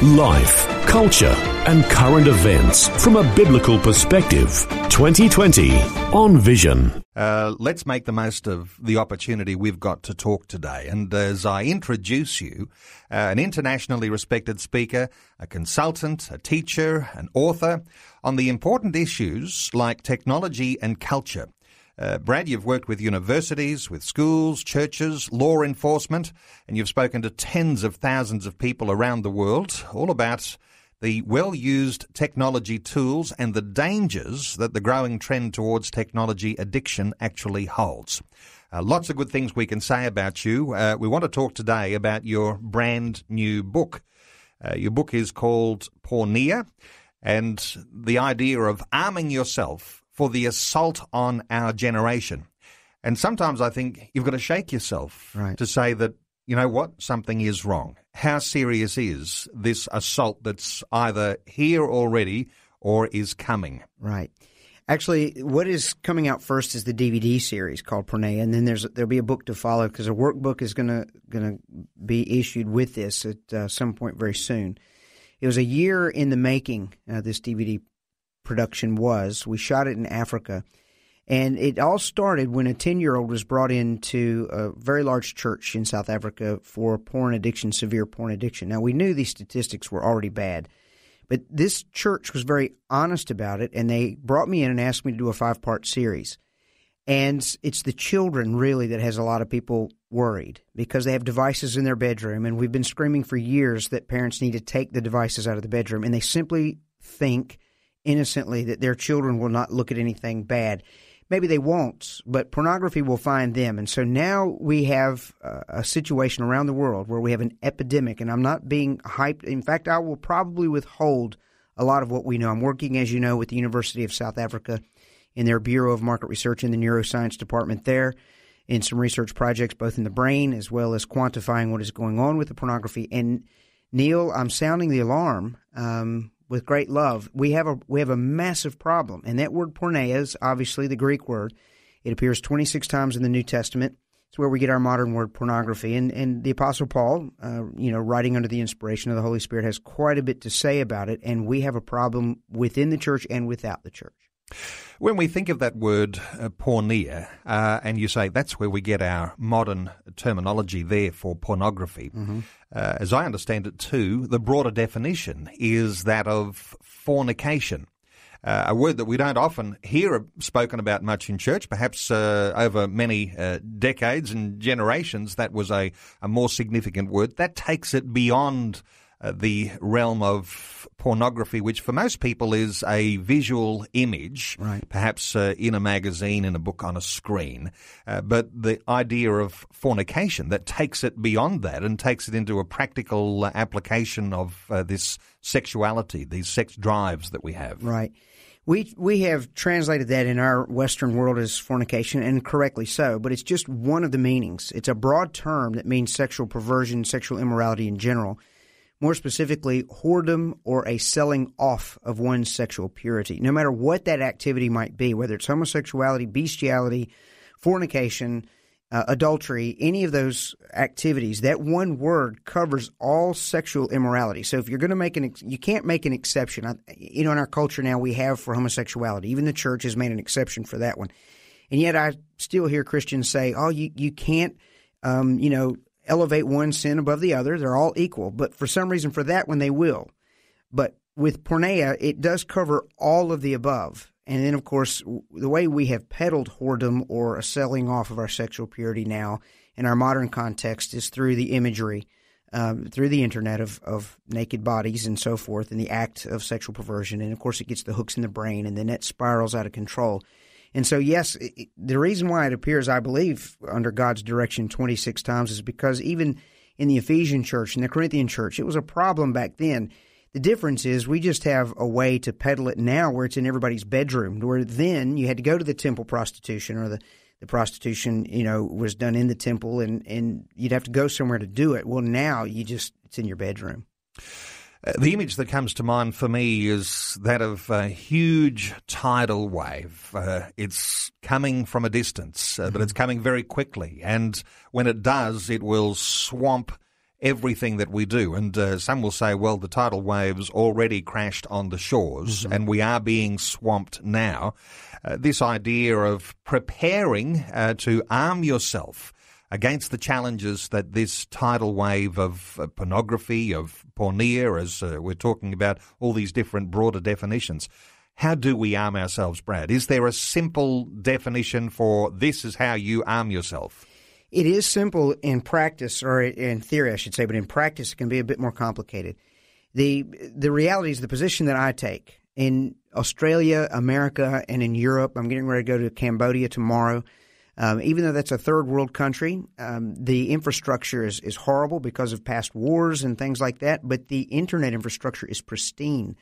Life, culture, and current events from a biblical perspective. 2020 on Vision. Uh, let's make the most of the opportunity we've got to talk today. And as I introduce you, uh, an internationally respected speaker, a consultant, a teacher, an author on the important issues like technology and culture. Uh, Brad, you've worked with universities, with schools, churches, law enforcement, and you've spoken to tens of thousands of people around the world, all about the well used technology tools and the dangers that the growing trend towards technology addiction actually holds. Uh, lots of good things we can say about you. Uh, we want to talk today about your brand new book. Uh, your book is called Porneia, and the idea of arming yourself for the assault on our generation. And sometimes I think you've got to shake yourself right. to say that, you know what, something is wrong. How serious is this assault that's either here already or is coming? Right. Actually, what is coming out first is the DVD series called Porneia, and then there's there'll be a book to follow because a workbook is gonna gonna be issued with this at uh, some point very soon. It was a year in the making. Uh, this DVD production was. We shot it in Africa. And it all started when a 10 year old was brought into a very large church in South Africa for porn addiction, severe porn addiction. Now, we knew these statistics were already bad, but this church was very honest about it, and they brought me in and asked me to do a five part series. And it's the children really that has a lot of people worried because they have devices in their bedroom, and we've been screaming for years that parents need to take the devices out of the bedroom, and they simply think innocently that their children will not look at anything bad. Maybe they won't, but pornography will find them. And so now we have uh, a situation around the world where we have an epidemic, and I'm not being hyped. In fact, I will probably withhold a lot of what we know. I'm working, as you know, with the University of South Africa in their Bureau of Market Research in the neuroscience department there in some research projects, both in the brain as well as quantifying what is going on with the pornography. And Neil, I'm sounding the alarm um, with great love. We have a we have a massive problem, and that word porneia is obviously the Greek word. It appears 26 times in the New Testament. It's where we get our modern word pornography. And and the Apostle Paul, uh, you know, writing under the inspiration of the Holy Spirit, has quite a bit to say about it. And we have a problem within the church and without the church. When we think of that word uh, porneia, uh, and you say that's where we get our modern terminology there for pornography, mm-hmm. uh, as I understand it too, the broader definition is that of fornication. Uh, a word that we don't often hear spoken about much in church. Perhaps uh, over many uh, decades and generations, that was a, a more significant word. That takes it beyond the realm of pornography, which for most people is a visual image, right. perhaps uh, in a magazine, in a book, on a screen. Uh, but the idea of fornication that takes it beyond that and takes it into a practical uh, application of uh, this sexuality, these sex drives that we have. Right. We we have translated that in our Western world as fornication, and correctly so. But it's just one of the meanings. It's a broad term that means sexual perversion, sexual immorality in general more specifically, whoredom or a selling off of one's sexual purity, no matter what that activity might be, whether it's homosexuality, bestiality, fornication, uh, adultery, any of those activities, that one word covers all sexual immorality. So if you're going to make an, ex- you can't make an exception. I, you know, in our culture now, we have for homosexuality. Even the church has made an exception for that one. And yet I still hear Christians say, oh, you, you can't, um, you know, elevate one sin above the other. They're all equal. But for some reason, for that one, they will. But with porneia, it does cover all of the above. And then, of course, the way we have peddled whoredom or a selling off of our sexual purity now in our modern context is through the imagery, um, through the internet of, of naked bodies and so forth, and the act of sexual perversion. And of course, it gets the hooks in the brain, and then it spirals out of control. And so, yes, it, the reason why it appears, I believe, under God's direction 26 times is because even in the Ephesian church and the Corinthian church, it was a problem back then. The difference is we just have a way to peddle it now where it's in everybody's bedroom, where then you had to go to the temple prostitution or the, the prostitution, you know, was done in the temple and, and you'd have to go somewhere to do it. Well, now you just, it's in your bedroom. Uh, the image that comes to mind for me is that of a huge tidal wave. Uh, it's coming from a distance, uh, but it's coming very quickly. And when it does, it will swamp everything that we do. And uh, some will say, well, the tidal waves already crashed on the shores mm-hmm. and we are being swamped now. Uh, this idea of preparing uh, to arm yourself against the challenges that this tidal wave of uh, pornography, of porneia, as uh, we're talking about all these different broader definitions, how do we arm ourselves, Brad? Is there a simple definition for this is how you arm yourself? It is simple in practice, or in theory, I should say, but in practice, it can be a bit more complicated. the The reality is the position that I take in Australia, America, and in Europe. I'm getting ready to go to Cambodia tomorrow. Um, even though that's a third world country, um, the infrastructure is, is horrible because of past wars and things like that. But the internet infrastructure is pristine.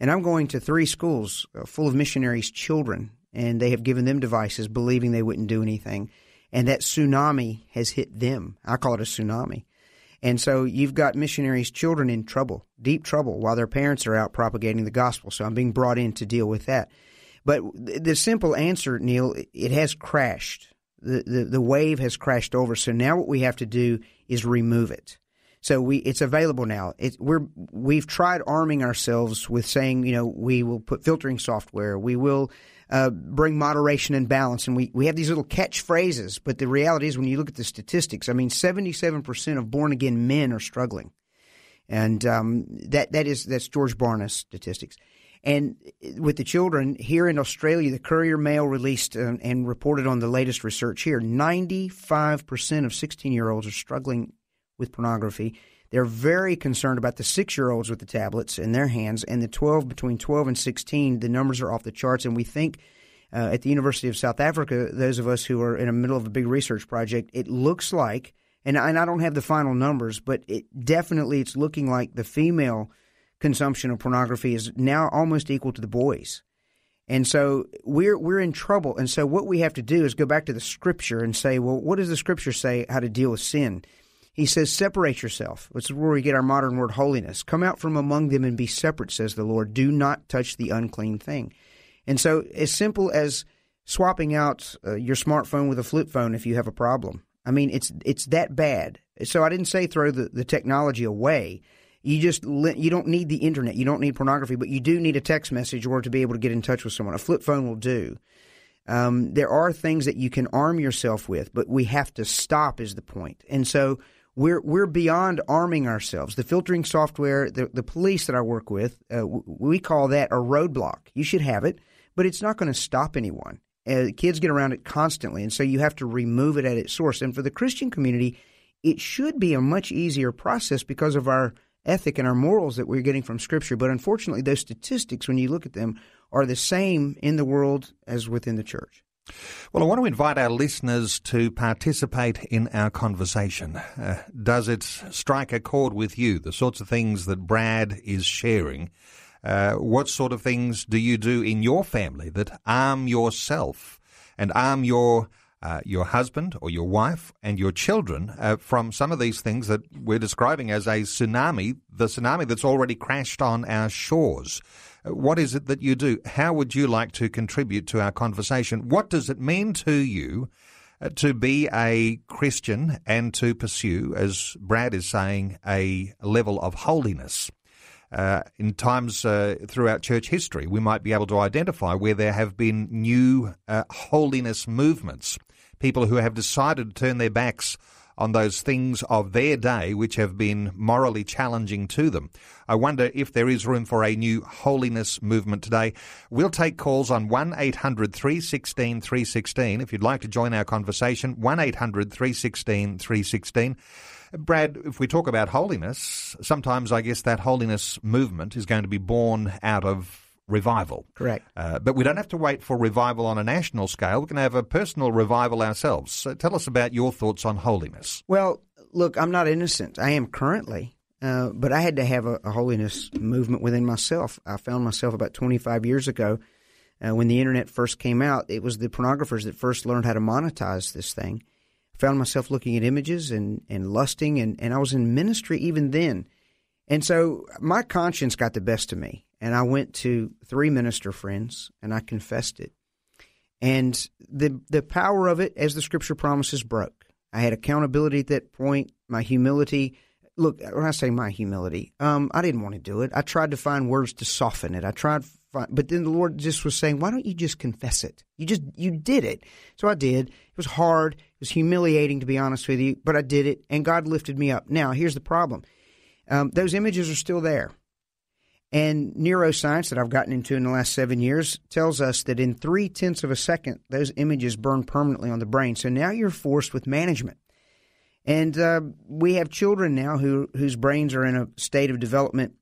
And I'm going to three schools uh, full of missionaries' children, and they have given them devices, believing they wouldn't do anything and that tsunami has hit them. I call it a tsunami. And so you've got missionaries' children in trouble, deep trouble, while their parents are out propagating the gospel. So I'm being brought in to deal with that. But the simple answer, Neil, it has crashed. The, the, wave has crashed over. So now what we have to do is remove it. So we it's available now. It, we're we've tried arming ourselves with saying, you know, we will put filtering software, we will uh, bring moderation and balance. And we, we have these little catchphrases, but the reality is when you look at the statistics, I mean, 77% of born again men are struggling. And um, that, that is, that's George Barna's statistics. And with the children here in Australia, the Courier Mail released uh, and reported on the latest research here 95% of 16 year olds are struggling with pornography. They're very concerned about the six year olds with the tablets in their hands, and the 12 between 12 and 16, the numbers are off the charts. And we think uh, at the University of South Africa, those of us who are in the middle of a big research project, it looks like, and I, and I don't have the final numbers, but it definitely it's looking like the female consumption of pornography is now almost equal to the boys. And so we're we're in trouble. And so what we have to do is go back to the scripture and say, well, what does the scripture say how to deal with sin? He says, Separate yourself. This is where we get our modern word holiness. Come out from among them and be separate, says the Lord. Do not touch the unclean thing. And so, as simple as swapping out uh, your smartphone with a flip phone if you have a problem. I mean, it's it's that bad. So I didn't say throw the, the technology away. You just you don't need the internet. You don't need pornography, but you do need a text message or to be able to get in touch with someone. A flip phone will do. Um, there are things that you can arm yourself with, but we have to stop. Is the point? And so we're we're beyond arming ourselves. The filtering software, the the police that I work with, uh, we call that a roadblock. You should have it, but it's not going to stop anyone. Uh, kids get around it constantly, and so you have to remove it at its source. And for the Christian community, it should be a much easier process because of our ethic and our morals that we're getting from Scripture. But unfortunately, those statistics, when you look at them, are the same in the world as within the church. Well, I want to invite our listeners to participate in our conversation. Uh, does it strike a chord with you, the sorts of things that Brad is sharing? Uh, what sort of things do you do in your family that arm yourself and arm your uh, your husband or your wife and your children uh, from some of these things that we're describing as a tsunami, the tsunami that's already crashed on our shores. What is it that you do? How would you like to contribute to our conversation? What does it mean to you uh, to be a Christian and to pursue, as Brad is saying, a level of holiness? Uh, in times uh, throughout church history, we might be able to identify where there have been new uh, holiness movements, people who have decided to turn their backs on those things of their day which have been morally challenging to them. I wonder if there is room for a new holiness movement today. We'll take calls on 1 800 316 316. If you'd like to join our conversation, 1 800 316 316. Brad, if we talk about holiness, sometimes I guess that holiness movement is going to be born out of revival. Correct. Uh, but we don't have to wait for revival on a national scale. We can have a personal revival ourselves. So tell us about your thoughts on holiness. Well, look, I'm not innocent. I am currently. uh, but I had to have a, a, holiness movement within myself. I found myself about 25 years ago uh, when the internet first came out. It was the pornographers that first learned how to monetize this thing. I found myself looking at images and, and lusting, and, and I was in ministry even then. And so my conscience got the best of me, and I went to three minister friends and I confessed it. And the the power of it, as the scripture promises, broke. I had accountability at that point. My humility look, when I say my humility, um, I didn't want to do it. I tried to find words to soften it. I tried, find, but then the Lord just was saying, "Why don't you just confess it? You just you did it." So I did. It was hard. It was humiliating, to be honest with you, but I did it, and God lifted me up. Now, here's the problem: um, those images are still there. And neuroscience that I've gotten into in the last seven years tells us that in three tenths of a second, those images burn permanently on the brain. So now you're forced with management. And uh, we have children now who whose brains are in a state of development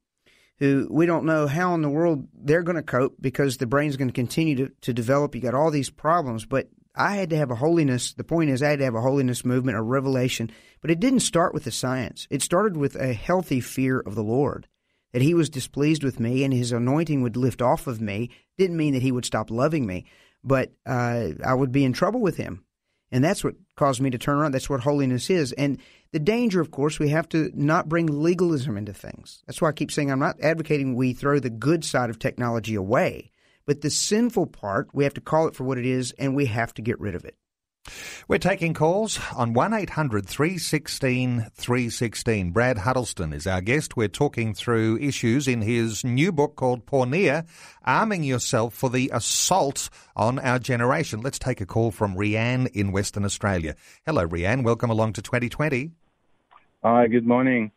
who we don't know how in the world they're going to cope because the brain's going to continue to, to develop. You got all these problems, but I had to have a holiness. The point is, I had to have a holiness movement, a revelation. But it didn't start with the science. It started with a healthy fear of the Lord, that He was displeased with me and His anointing would lift off of me. Didn't mean that He would stop loving me, but uh, I would be in trouble with Him. And that's what caused me to turn around. That's what holiness is. And the danger, of course, we have to not bring legalism into things. That's why I keep saying I'm not advocating we throw the good side of technology away. But the sinful part, we have to call it for what it is and we have to get rid of it. We're taking calls on 1 800 316 316. Brad Huddleston is our guest. We're talking through issues in his new book called Porneia Arming Yourself for the Assault on Our Generation. Let's take a call from Rianne in Western Australia. Hello, Rianne. Welcome along to 2020. Hi, good morning.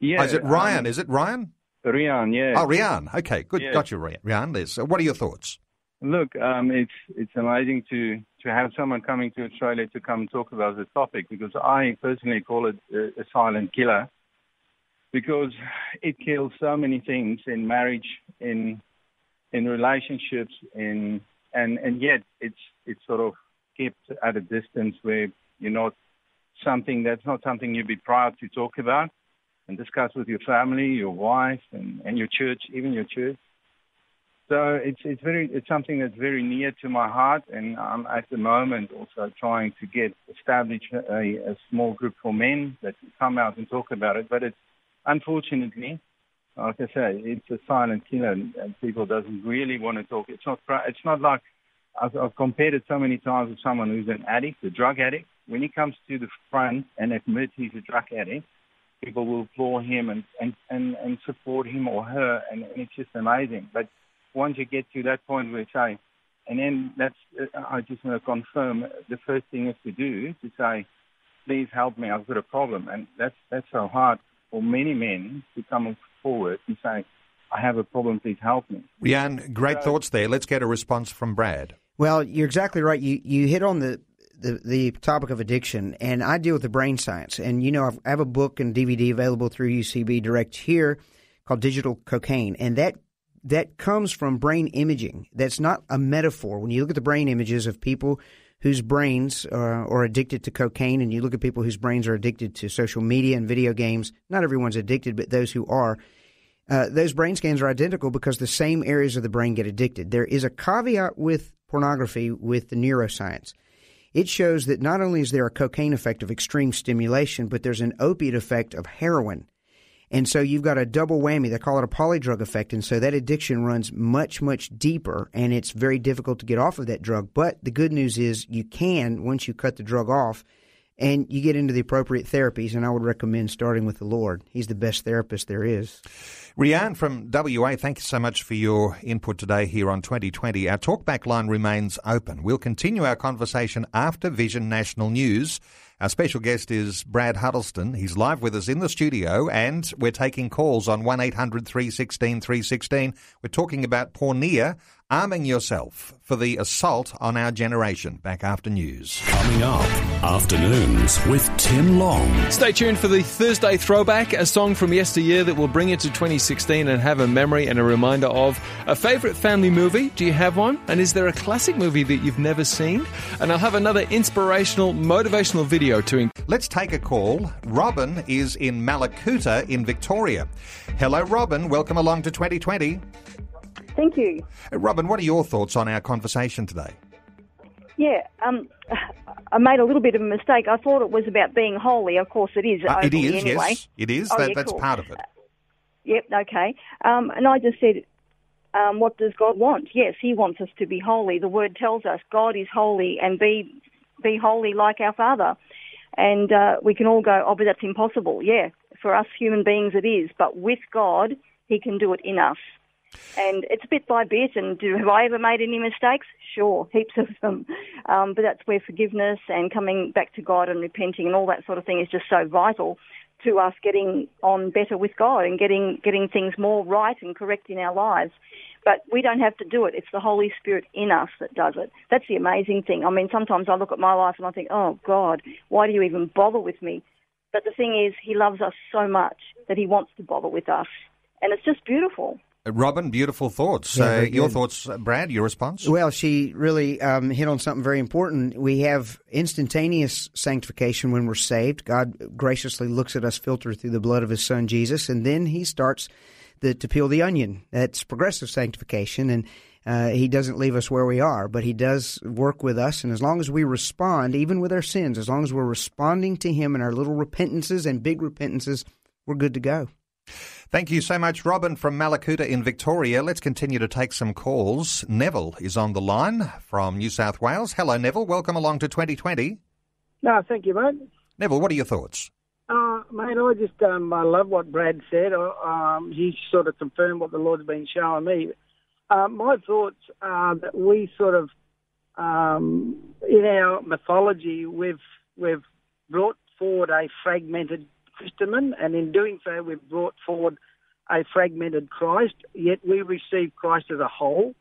Yeah, oh, is it Ryan? Um, is it Ryan? Rian, yeah. Oh, Rian. Okay, good. Yeah. Got you, Rian. There's, what are your thoughts? Look, um, it's it's amazing to to have someone coming to Australia to come and talk about this topic because I personally call it a, a silent killer because it kills so many things in marriage, in in relationships, in and and yet it's it's sort of kept at a distance where you're not something that's not something you'd be proud to talk about and discuss with your family, your wife, and, and your church, even your church. So it's it's very it's something that's very near to my heart, and I'm at the moment also trying to get established a, a small group for men that come out and talk about it. But it's unfortunately, like I say, it's a silent killer, and, and people doesn't really want to talk. It's not it's not like I've, I've compared it so many times with someone who's an addict, a drug addict. When he comes to the front and admits he's a drug addict, people will applaud him and and and, and support him or her, and, and it's just amazing. But once you get to that point where say, and then that's, I just want to confirm the first thing is to do is to say, please help me, I've got a problem. And that's, that's so hard for many men to come forward and say, I have a problem, please help me. Jan, great so, thoughts there. Let's get a response from Brad. Well, you're exactly right. You, you hit on the, the, the topic of addiction, and I deal with the brain science. And, you know, I've, I have a book and DVD available through UCB Direct here called Digital Cocaine, and that that comes from brain imaging. That's not a metaphor. When you look at the brain images of people whose brains are, are, addicted to cocaine, and you look at people whose brains are addicted to social media and video games, not everyone's addicted, but those who are, uh, those brain scans are identical because the same areas of the brain get addicted. There is a caveat with pornography with the neuroscience. It shows that not only is there a cocaine effect of extreme stimulation, but there's an opiate effect of heroin. And so you've got a double whammy. They call it a polydrug effect. And so that addiction runs much, much deeper, and it's very difficult to get off of that drug. But the good news is you can once you cut the drug off and you get into the appropriate therapies. And I would recommend starting with the Lord. He's the best therapist there is. Rianne from WA, thank you so much for your input today here on 2020. Our talkback line remains open. We'll continue our conversation after Vision National News. Our special guest is Brad Huddleston. He's live with us in the studio and we're taking calls on 1800 316 316. We're talking about porneia, arming yourself for the assault on our generation. Back after news. Coming up, afternoons with Tim Long. Stay tuned for the Thursday throwback, a song from yesteryear that will bring you to 2016. 2016 and have a memory and a reminder of a favourite family movie. Do you have one? And is there a classic movie that you've never seen? And I'll have another inspirational, motivational video to. Let's take a call. Robin is in Mallacoota in Victoria. Hello, Robin. Welcome along to 2020. Thank you. Uh, Robin, what are your thoughts on our conversation today? Yeah, um, I made a little bit of a mistake. I thought it was about being holy. Of course, it is. Uh, it is, anyway. yes. It is. Oh, that, yeah, that's cool. part of it. Uh, yep, okay. Um, and I just said, um, what does God want? Yes, He wants us to be holy. The Word tells us God is holy and be be holy like our Father. And uh, we can all go, oh, but that's impossible. Yeah, for us human beings it is. But with God, He can do it in us. And it's bit by bit. And do, have I ever made any mistakes? Sure, heaps of them. Um, but that's where forgiveness and coming back to God and repenting and all that sort of thing is just so vital to us getting on better with God and getting getting things more right and correct in our lives. But we don't have to do it. It's the Holy Spirit in us that does it. That's the amazing thing. I mean, sometimes I look at my life and I think, oh God, why do you even bother with me? But the thing is, He loves us so much that He wants to bother with us. And it's just beautiful. Robin, beautiful thoughts. Yeah, uh, your thoughts, uh, Brad, your response? Well, she really um, hit on something very important. We have instantaneous sanctification when we're saved. God graciously looks at us filtered through the blood of His Son Jesus, and then He starts the, to peel the onion. That's progressive sanctification, and uh, He doesn't leave us where we are, but He does work with us. And as long as we respond, even with our sins, as long as we're responding to Him in our little repentances and big repentances, we're good to go. Thank you so much, Robin from Mallacoota in Victoria. Let's continue to take some calls. Neville is on the line from New South Wales. Hello, Neville. Welcome along to 2020. No, thank you, mate. Neville, what are your thoughts? Uh, mate, I just um, I love what Brad said. Um, he sort of confirmed what the Lord's been showing me. Uh, my thoughts are that we sort of, um, in our mythology, we've we've brought forward a fragmented Christendom, and in doing so, we've brought forward a fragmented Christ. Yet we receive Christ as a whole.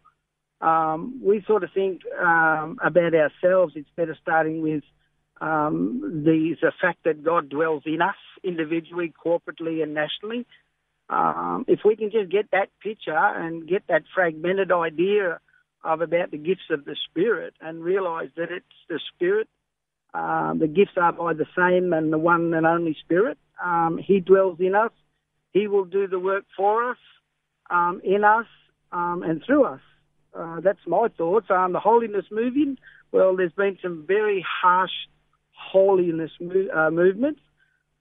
Um, we sort of think um, about ourselves instead of starting with um, the, the fact that God dwells in us individually, corporately, and nationally. Um, if we can just get that picture and get that fragmented idea of about the gifts of the Spirit and realise that it's the Spirit, um, the gifts are by the same and the one and only Spirit. Um, he dwells in us. He will do the work for us, um, in us, um, and through us. Uh, that's my thoughts. Um, the holiness movement, well, there's been some very harsh holiness mo- uh, movements,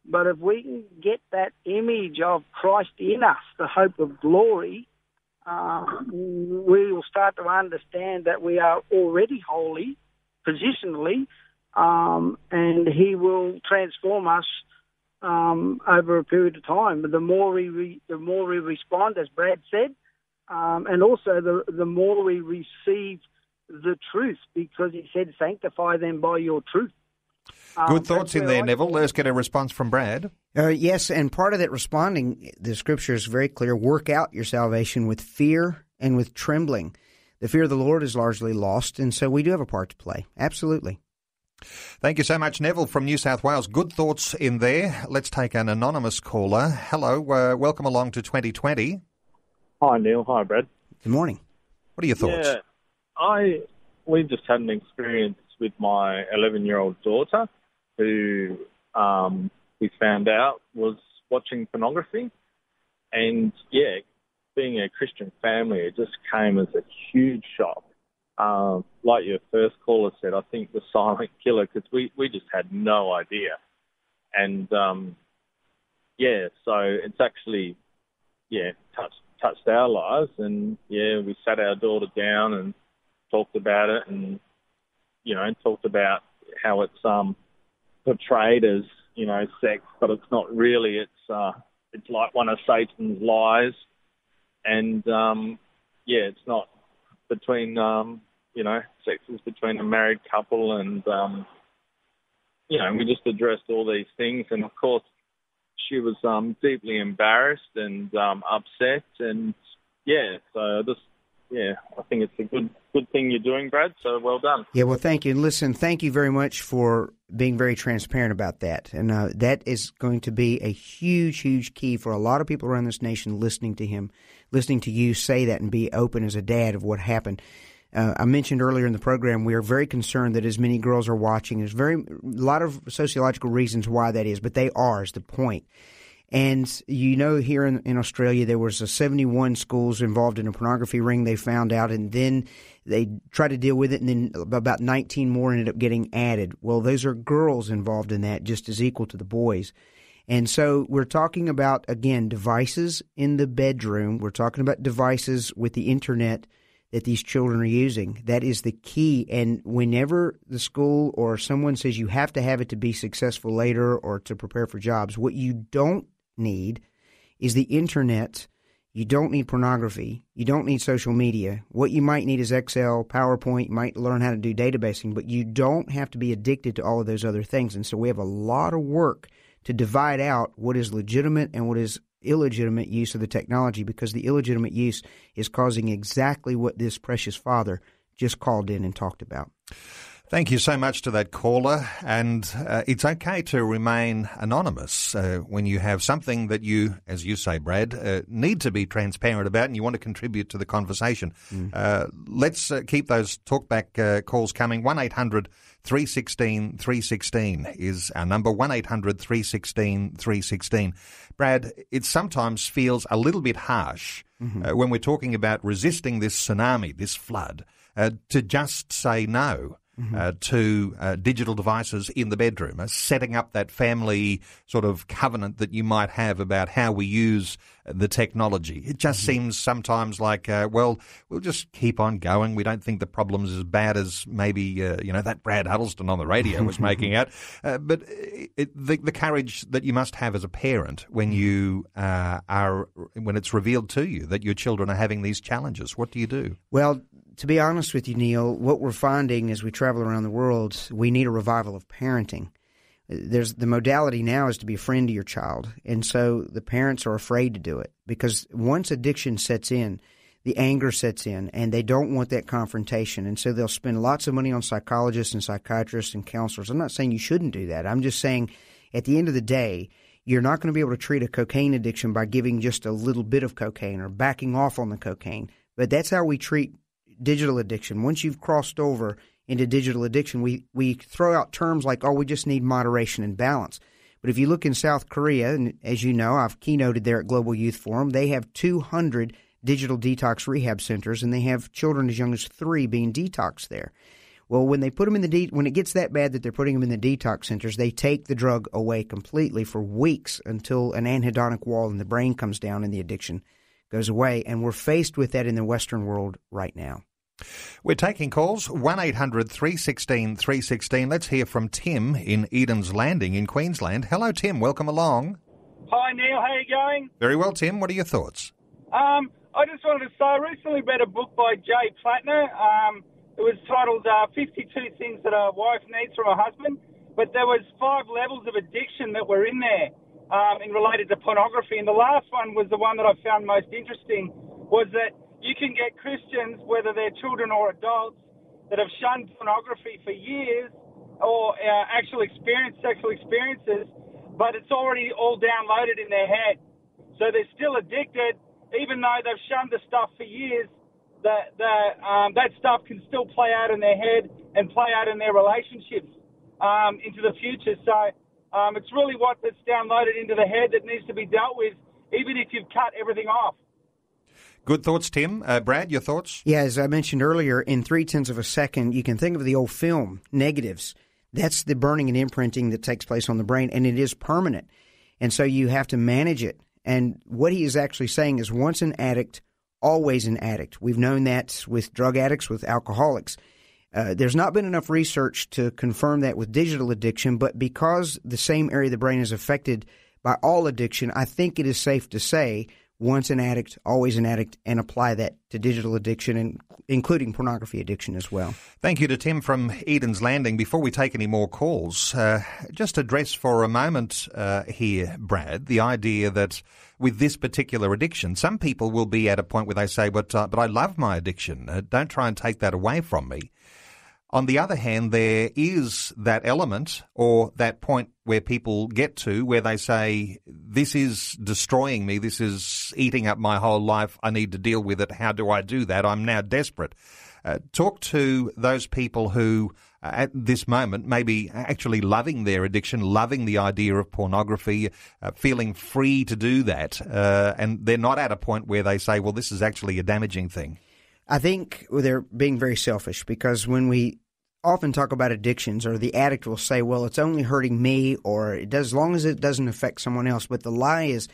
but if we can get that image of Christ in us, the hope of glory, uh, we will start to understand that we are already holy positionally, um, and He will transform us um, over a period of time. The more we re- the more we respond, as Brad said, um, and also the the more we receive the truth, because He said, "Sanctify them by your truth." Um, Good thoughts in there, I Neville. Let's get a response from Brad. Uh, yes, and part of that responding, the scripture is very clear work out your salvation with fear and with trembling. The fear of the Lord is largely lost, and so we do have a part to play. Absolutely. Thank you so much, Neville from New South Wales. Good thoughts in there. Let's take an anonymous caller. Hello, uh, welcome along to 2020. Hi Neil. Hi Brad. Good morning. What are your thoughts? Yeah, I we just had an experience with my 11 year old daughter, who um, we found out was watching pornography, and yeah, being a Christian family, it just came as a huge shock. Um, like your first caller said, I think the silent killer because we we just had no idea, and um, yeah, so it's actually yeah touched touched our lives, and yeah, we sat our daughter down and talked about it, and you know, talked about how it's um portrayed as you know sex, but it's not really. It's uh, it's like one of Satan's lies, and um, yeah, it's not between um, you know, sex is between a married couple, and um, you know, we just addressed all these things, and of course, she was um, deeply embarrassed and um, upset, and yeah, so I just yeah, I think it's a good good thing you're doing, Brad. So well done. Yeah, well, thank you. And listen, thank you very much for being very transparent about that. And uh, that is going to be a huge, huge key for a lot of people around this nation listening to him, listening to you say that and be open as a dad of what happened. Uh, I mentioned earlier in the program we are very concerned that as many girls are watching. There's very a lot of sociological reasons why that is, but they are is the point. And you know, here in, in Australia, there was a 71 schools involved in a pornography ring. They found out, and then they tried to deal with it, and then about 19 more ended up getting added. Well, those are girls involved in that, just as equal to the boys. And so we're talking about again devices in the bedroom. We're talking about devices with the internet that these children are using. That is the key. And whenever the school or someone says you have to have it to be successful later or to prepare for jobs, what you don't need is the internet. You don't need pornography. You don't need social media. What you might need is Excel, PowerPoint. You might learn how to do databasing, but you don't have to be addicted to all of those other things. And so we have a lot of work to divide out what is legitimate and what is illegitimate use of the technology because the illegitimate use is causing exactly what this precious father just called in and talked about. Thank you so much to that caller. And uh, it's okay to remain anonymous uh, when you have something that you, as you say, Brad, uh, need to be transparent about and you want to contribute to the conversation. Mm. let's uh, keep those talkback uh, calls coming. 1 800 316 316 is our number 1 800 316 316. Brad, it sometimes feels a little bit harsh mm-hmm. when we're talking about resisting this tsunami, this flood, to just say no mm-hmm. uh, to uh, digital devices in the bedroom, uh, setting up that family sort of covenant that you might have about how we use the technology. It just mm-hmm. seems sometimes like, uh, well, we'll just keep on going. We don't think the problem's as bad as maybe, uh, you know, that Brad Huddleston on the radio was making out. Uh, but it, the, the, courage that you must have as a parent when mm-hmm. you are, when it's revealed to you that your children are having these challenges, what do you do? Well, to be honest with you, Neil, what we're finding as we travel around the world, we need a revival of parenting. There's the modality now is to be a friend to your child, and so the parents are afraid to do it because once addiction sets in, the anger sets in, and they don't want that confrontation, and so they'll spend lots of money on psychologists and psychiatrists and counselors. I'm not saying you shouldn't do that. I'm just saying, at the end of the day, you're not going to be able to treat a cocaine addiction by giving just a little bit of cocaine or backing off on the cocaine. But that's how we treat digital addiction. Once you've crossed over into digital addiction, we, we throw out terms like, oh, we just need moderation and balance. But if you look in South Korea, and as you know, I've keynoted there at Global Youth Forum, they have 200 digital detox rehab centers, and they have children as young as three being detoxed there. Well, when they put them in the de- when it gets that bad that they're putting them in the detox centers, they take the drug away completely for weeks until an anhedonic wall in the brain comes down and the addiction goes away. And we're faced with that in the Western world right now. We're taking calls 1 800 316 316. Let's hear from Tim in Eden's Landing in Queensland. Hello, Tim. Welcome along. Hi, Neil. How are you going? Very well, Tim. What are your thoughts? Um, I just wanted to say I recently read a book by Jay Payleitner. Um, it was titled uh, 52 Things That a Wife Needs from a Husband. But there was five levels of addiction that were in there um, in related to pornography. And the last one was the one that I found most interesting was that you can get Christians, whether they're children or adults, that have shunned pornography for years or uh, actual experience sexual experiences, but it's already all downloaded in their head. So they're still addicted, even though they've shunned the stuff for years. That that um, that stuff can still play out in their head and play out in their relationships um, into the future. So um, it's really what that's downloaded into the head that needs to be dealt with, even if you've cut everything off. Good thoughts, Tim. Uh, Brad, your thoughts? Yeah, as I mentioned earlier, in three tenths of a second, you can think of the old film, negatives. That's the burning and imprinting that takes place on the brain, and it is permanent. And so you have to manage it. And what he is actually saying is once an addict, always an addict. We've known that with drug addicts, with alcoholics. Uh, there's not been enough research to confirm that with digital addiction, but because the same area of the brain is affected by all addiction, I think it is safe to say once an addict, always an addict, and apply that to digital addiction and including pornography addiction as well. Thank you to Tim from Eden's Landing. Before we take any more calls, uh, just address for a moment uh, here, Brad, the idea that with this particular addiction, some people will be at a point where they say, "But uh, but I love my addiction. Uh, don't try and take that away from me." On the other hand, there is that element or that point where people get to where they say, this is destroying me. This is eating up my whole life. I need to deal with it. How do I do that? I'm now desperate. Uh, talk to those people who uh, at this moment maybe actually loving their addiction, loving the idea of pornography, uh, feeling free to do that, uh, and they're not at a point where they say, well, this is actually a damaging thing. I think they're being very selfish because when we often talk about addictions, or the addict will say, "Well, it's only hurting me," or "It does as long as it doesn't affect someone else." But the lie is,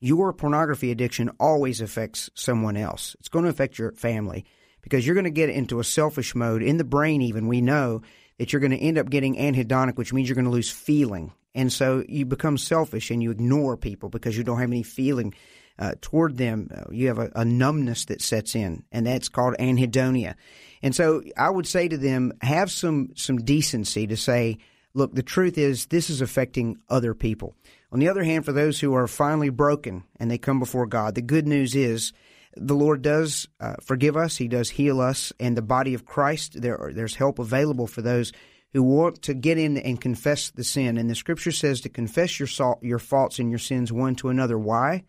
your pornography addiction always affects someone else. It's going to affect your family because you're going to get into a selfish mode in the brain. Even we know that you're going to end up getting anhedonic, which means you're going to lose feeling, and so you become selfish and you ignore people because you don't have any feeling. Uh, toward them, uh, you have a, a numbness that sets in, and that's called anhedonia. And so I would say to them, have some some decency to say, look, the truth is this is affecting other people. On the other hand, for those who are finally broken and they come before God, the good news is the Lord does uh, forgive us. He does heal us, and the body of Christ there there's help available for those who want to get in and confess the sin. And the Scripture says to confess your your faults and your sins one to another. Why?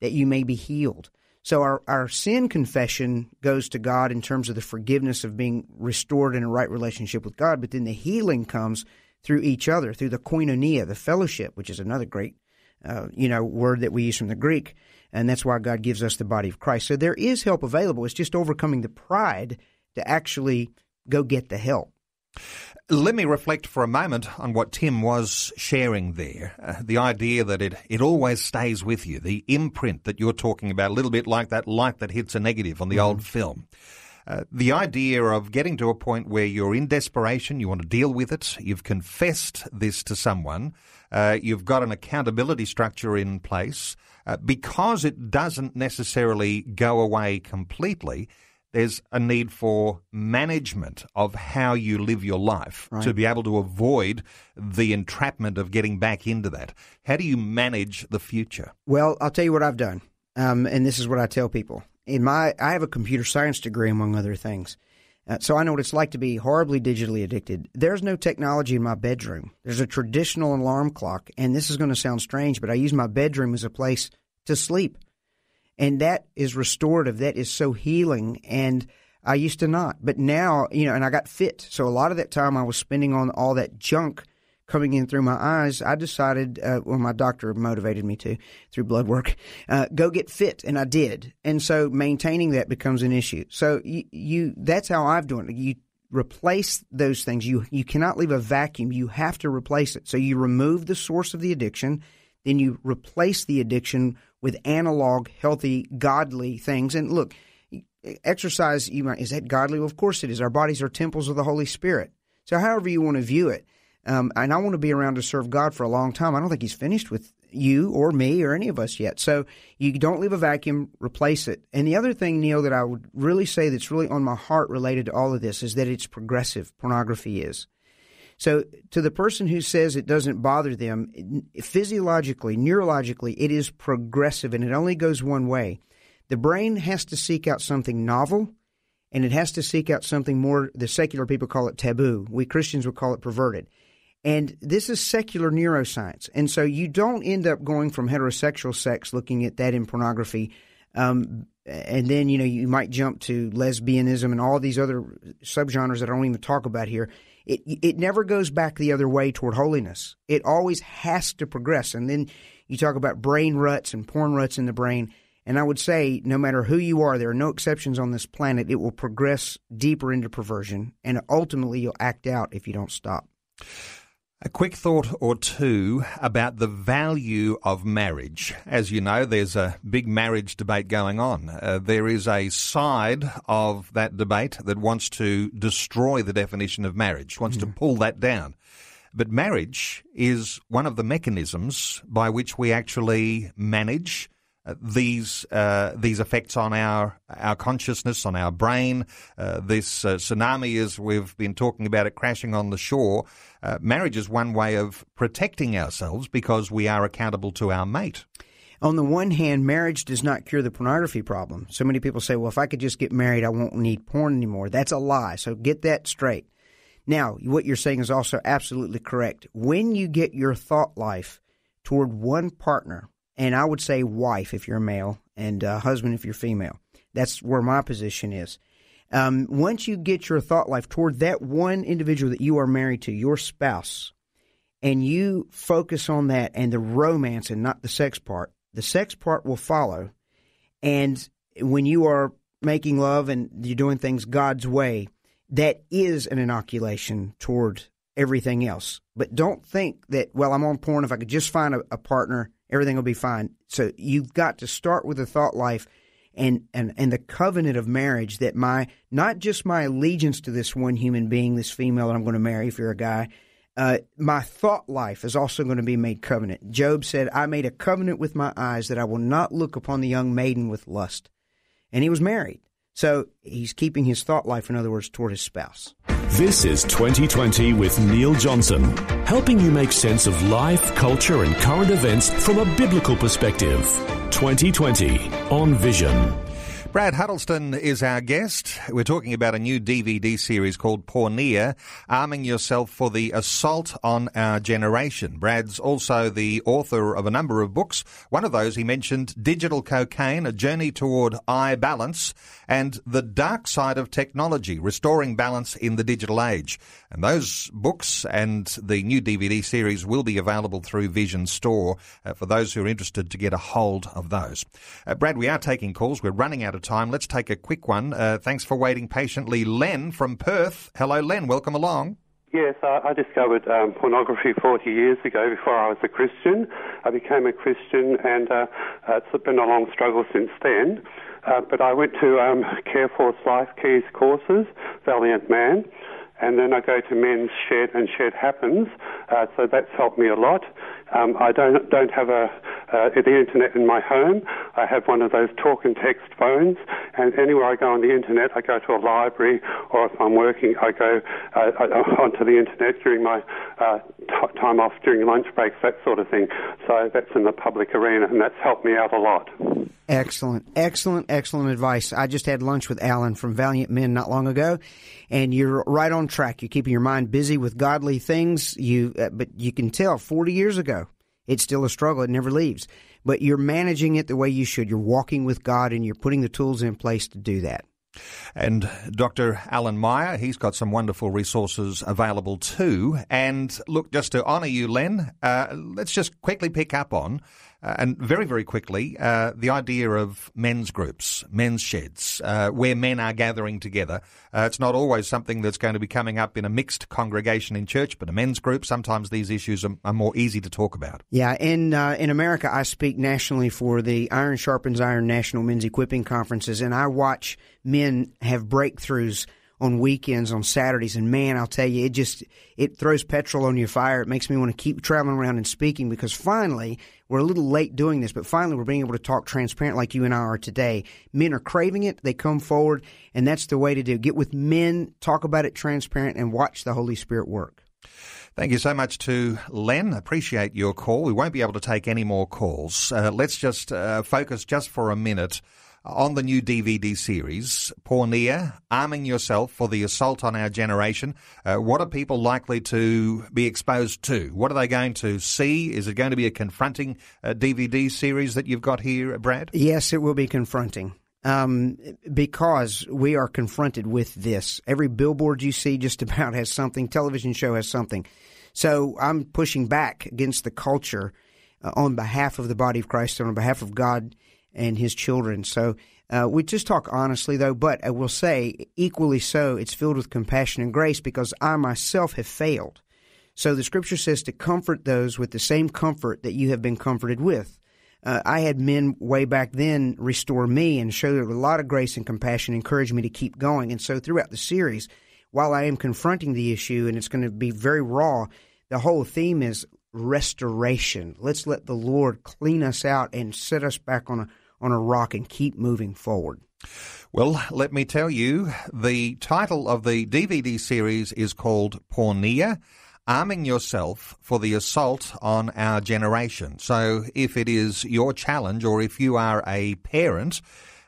That you may be healed. So our, our sin confession goes to God in terms of the forgiveness of being restored in a right relationship with God, but then the healing comes through each other, through the koinonia, the fellowship, which is another great, uh, you know, word that we use from the Greek, and that's why God gives us the body of Christ. So there is help available. It's just overcoming the pride to actually go get the help. Let me reflect for a moment on what Tim was sharing there. Uh, the idea that it, it always stays with you, the imprint that you're talking about, a little bit like that light that hits a negative on the mm-hmm. old film. Uh, the idea of getting to a point where you're in desperation, you want to deal with it, you've confessed this to someone, uh, you've got an accountability structure in place. Uh, because it doesn't necessarily go away completely, there's a need for management of how you live your life right. to be able to avoid the entrapment of getting back into that. How do you manage the future? Well, I'll tell you what I've done, um, and this is what I tell people. In my, I have a computer science degree, among other things. Uh, so I know what it's like to be horribly digitally addicted. There's no technology in my bedroom. There's a traditional alarm clock, and this is going to sound strange, but I use my bedroom as a place to sleep and that is restorative. That is so healing. And I used to not, but now you know, and I got fit. So a lot of that time I was spending on all that junk coming in through my eyes. I decided, uh, well, my doctor motivated me to through blood work, uh, go get fit, and I did. And so maintaining that becomes an issue. So you, you that's how I've done it. You replace those things. You you cannot leave a vacuum. You have to replace it. So you remove the source of the addiction, then you replace the addiction with analog, healthy, godly things. And look, exercise, you might, is that godly? Well, of course it is. Our bodies are temples of the Holy Spirit. So, however you want to view it, um, and I want to be around to serve God for a long time. I don't think He's finished with you or me or any of us yet. So you don't leave a vacuum, replace it. And the other thing, Neil, that I would really say that's really on my heart related to all of this is that it's progressive. Pornography is. So, to the person who says it doesn't bother them, physiologically, neurologically, it is progressive and it only goes one way. The brain has to seek out something novel and it has to seek out something more, the secular people call it taboo. We Christians would call it perverted. And this is secular neuroscience. And so you don't end up going from heterosexual sex, looking at that in pornography. Um, and then, you know, you might jump to lesbianism and all these other subgenres that I don't even talk about here it it never goes back the other way toward holiness. It always has to progress. And then you talk about brain ruts and porn ruts in the brain. And I would say, no matter who you are, there are no exceptions on this planet. It will progress deeper into perversion, and ultimately you'll act out if you don't stop. A quick thought or two about the value of marriage. As you know, there's a big marriage debate going on. Uh, there is a side of that debate that wants to destroy the definition of marriage, wants to pull that down. But marriage is one of the mechanisms by which we actually manage these uh, these effects on our our consciousness, on our brain. Uh, this uh, tsunami, as we've been talking about it, crashing on the shore. Uh, marriage is one way of protecting ourselves because we are accountable to our mate. On the one hand, marriage does not cure the pornography problem. So many people say, well, if I could just get married, I won't need porn anymore. That's a lie. So get that straight. Now, what you're saying is also absolutely correct. When you get your thought life toward one partner, and I would say wife if you're a male and uh, husband if you're female, that's where my position is. Um, once you get your thought life toward that one individual that you are married to, your spouse, and you focus on that and the romance and not the sex part, the sex part will follow. And when you are making love and you're doing things God's way, that is an inoculation toward everything else. But don't think that, well, I'm on porn. If I could just find a, a partner, everything will be fine. So you've got to start with a thought life and, and, and the covenant of marriage that my, not just my allegiance to this one human being, this female that I'm going to marry if you're a guy, uh, my thought life is also going to be made covenant. Job said, I made a covenant with my eyes that I will not look upon the young maiden with lust. And he was married. So he's keeping his thought life, in other words, toward his spouse. This is 2020 with Neil Johnson, helping you make sense of life, culture, and current events from a biblical perspective. 2020 on Vision. Brad Huddleston is our guest. We're talking about a new DVD series called Porneia, Arming Yourself for the Assault on Our Generation. Brad's also the author of a number of books. One of those he mentioned, Digital Cocaine, A Journey Toward iBalance, and The Dark Side of Technology, Restoring Balance in the Digital Age. And those books and the new DVD series will be available through Vision Store uh, for those who are interested to get a hold of those. Uh, Brad, we are taking calls. We're running out of time. Let's take a quick one. Uh, thanks for waiting patiently. Len from Perth. Hello, Len. Welcome along. Yes, I, discovered um, pornography 40 years ago before I was a Christian. I became a Christian and uh, it's been a long struggle since then. Uh, but I went to um, Careforce Life Keys courses, Valiant Man, and then I go to Men's Shed and Shed Happens. Uh, so that's helped me a lot. Um, I don't don't have a uh, the internet in my home. I have one of those talk and text phones, and anywhere I go on the internet, I go to a library, or if I'm working, I go uh, onto the internet during my uh, t- time off during lunch breaks, that sort of thing. So that's in the public arena, and that's helped me out a lot. Excellent, excellent, excellent advice. I just had lunch with Alan from Valiant Men not long ago, and you're right on track. You're keeping your mind busy with godly things. You, uh, but you can tell 40 years ago, it's still a struggle. It never leaves. But you're managing it the way you should. You're walking with God, and you're putting the tools in place to do that. And Dr. Alan Meyer, he's got some wonderful resources available too. And look, just to honour you, Len, uh, let's just quickly pick up on uh, and very, very quickly, uh, the idea of men's groups, men's sheds, uh, where men are gathering together. Uh, it's not always something that's going to be coming up in a mixed congregation in church, but a men's group, sometimes these issues are, are more easy to talk about. Yeah, in, uh, in America, I speak nationally for the Iron Sharpens Iron National Men's Equipping Conferences, and I watch men have breakthroughs on weekends, on Saturdays, and man, I'll tell you, it just it throws petrol on your fire. It makes me want to keep traveling around and speaking because finally we're a little late doing this, but finally we're being able to talk transparent like you and I are today. Men are craving it; they come forward, and that's the way to do. Get with men, talk about it transparent, and watch the Holy Spirit work. Thank you so much to Len. Appreciate your call. We won't be able to take any more calls. Uh, let's just uh, focus just for a minute on the new DVD series, Porneia, Arming Yourself for the Assault on Our Generation. Uh, what are people likely to be exposed to? What are they going to see? Is it going to be a confronting uh, DVD series that you've got here, Brad? Yes, it will be confronting. Um, because we are confronted with this. Every billboard you see just about has something, television show has something. So I'm pushing back against the culture uh, on behalf of the body of Christ, and on behalf of God and his children. So uh, we just talk honestly, though, but I will say, equally so, it's filled with compassion and grace because I myself have failed. So the scripture says to comfort those with the same comfort that you have been comforted with. Uh, I had men way back then restore me and show a lot of grace and compassion, encourage me to keep going. And so throughout the series, while I am confronting the issue and it's going to be very raw, the whole theme is restoration. Let's let the Lord clean us out and set us back on a on a rock and keep moving forward. Well, let me tell you, the title of the DVD series is called Porneia arming yourself for the assault on our generation. So if it is your challenge or if you are a parent,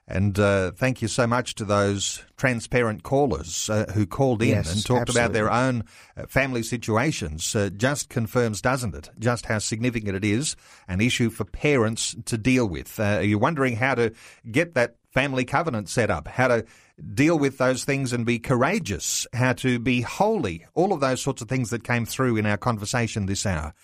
and uh, thank you so much to those transparent callers uh, who called in Yes, and talked about their own uh, family situations. Uh, just confirms, doesn't it, just how significant it is, an issue for parents to deal with. Uh, you're wondering how to get that family covenant set up, how to deal with those things and be courageous, how to be holy, all of those sorts of things that came through in our conversation this hour.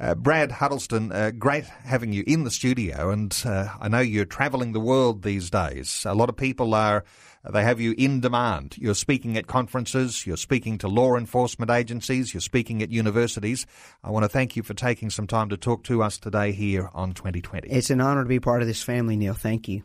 Uh, Brad Huddleston, uh, great having you in the studio, and uh, I know you're travelling the world these days. A lot of people are, they have you in demand. You're speaking at conferences, you're speaking to law enforcement agencies, you're speaking at universities. I want to thank you for taking some time to talk to us today here on 2020. It's an honor to be part of this family, Neil. Thank you.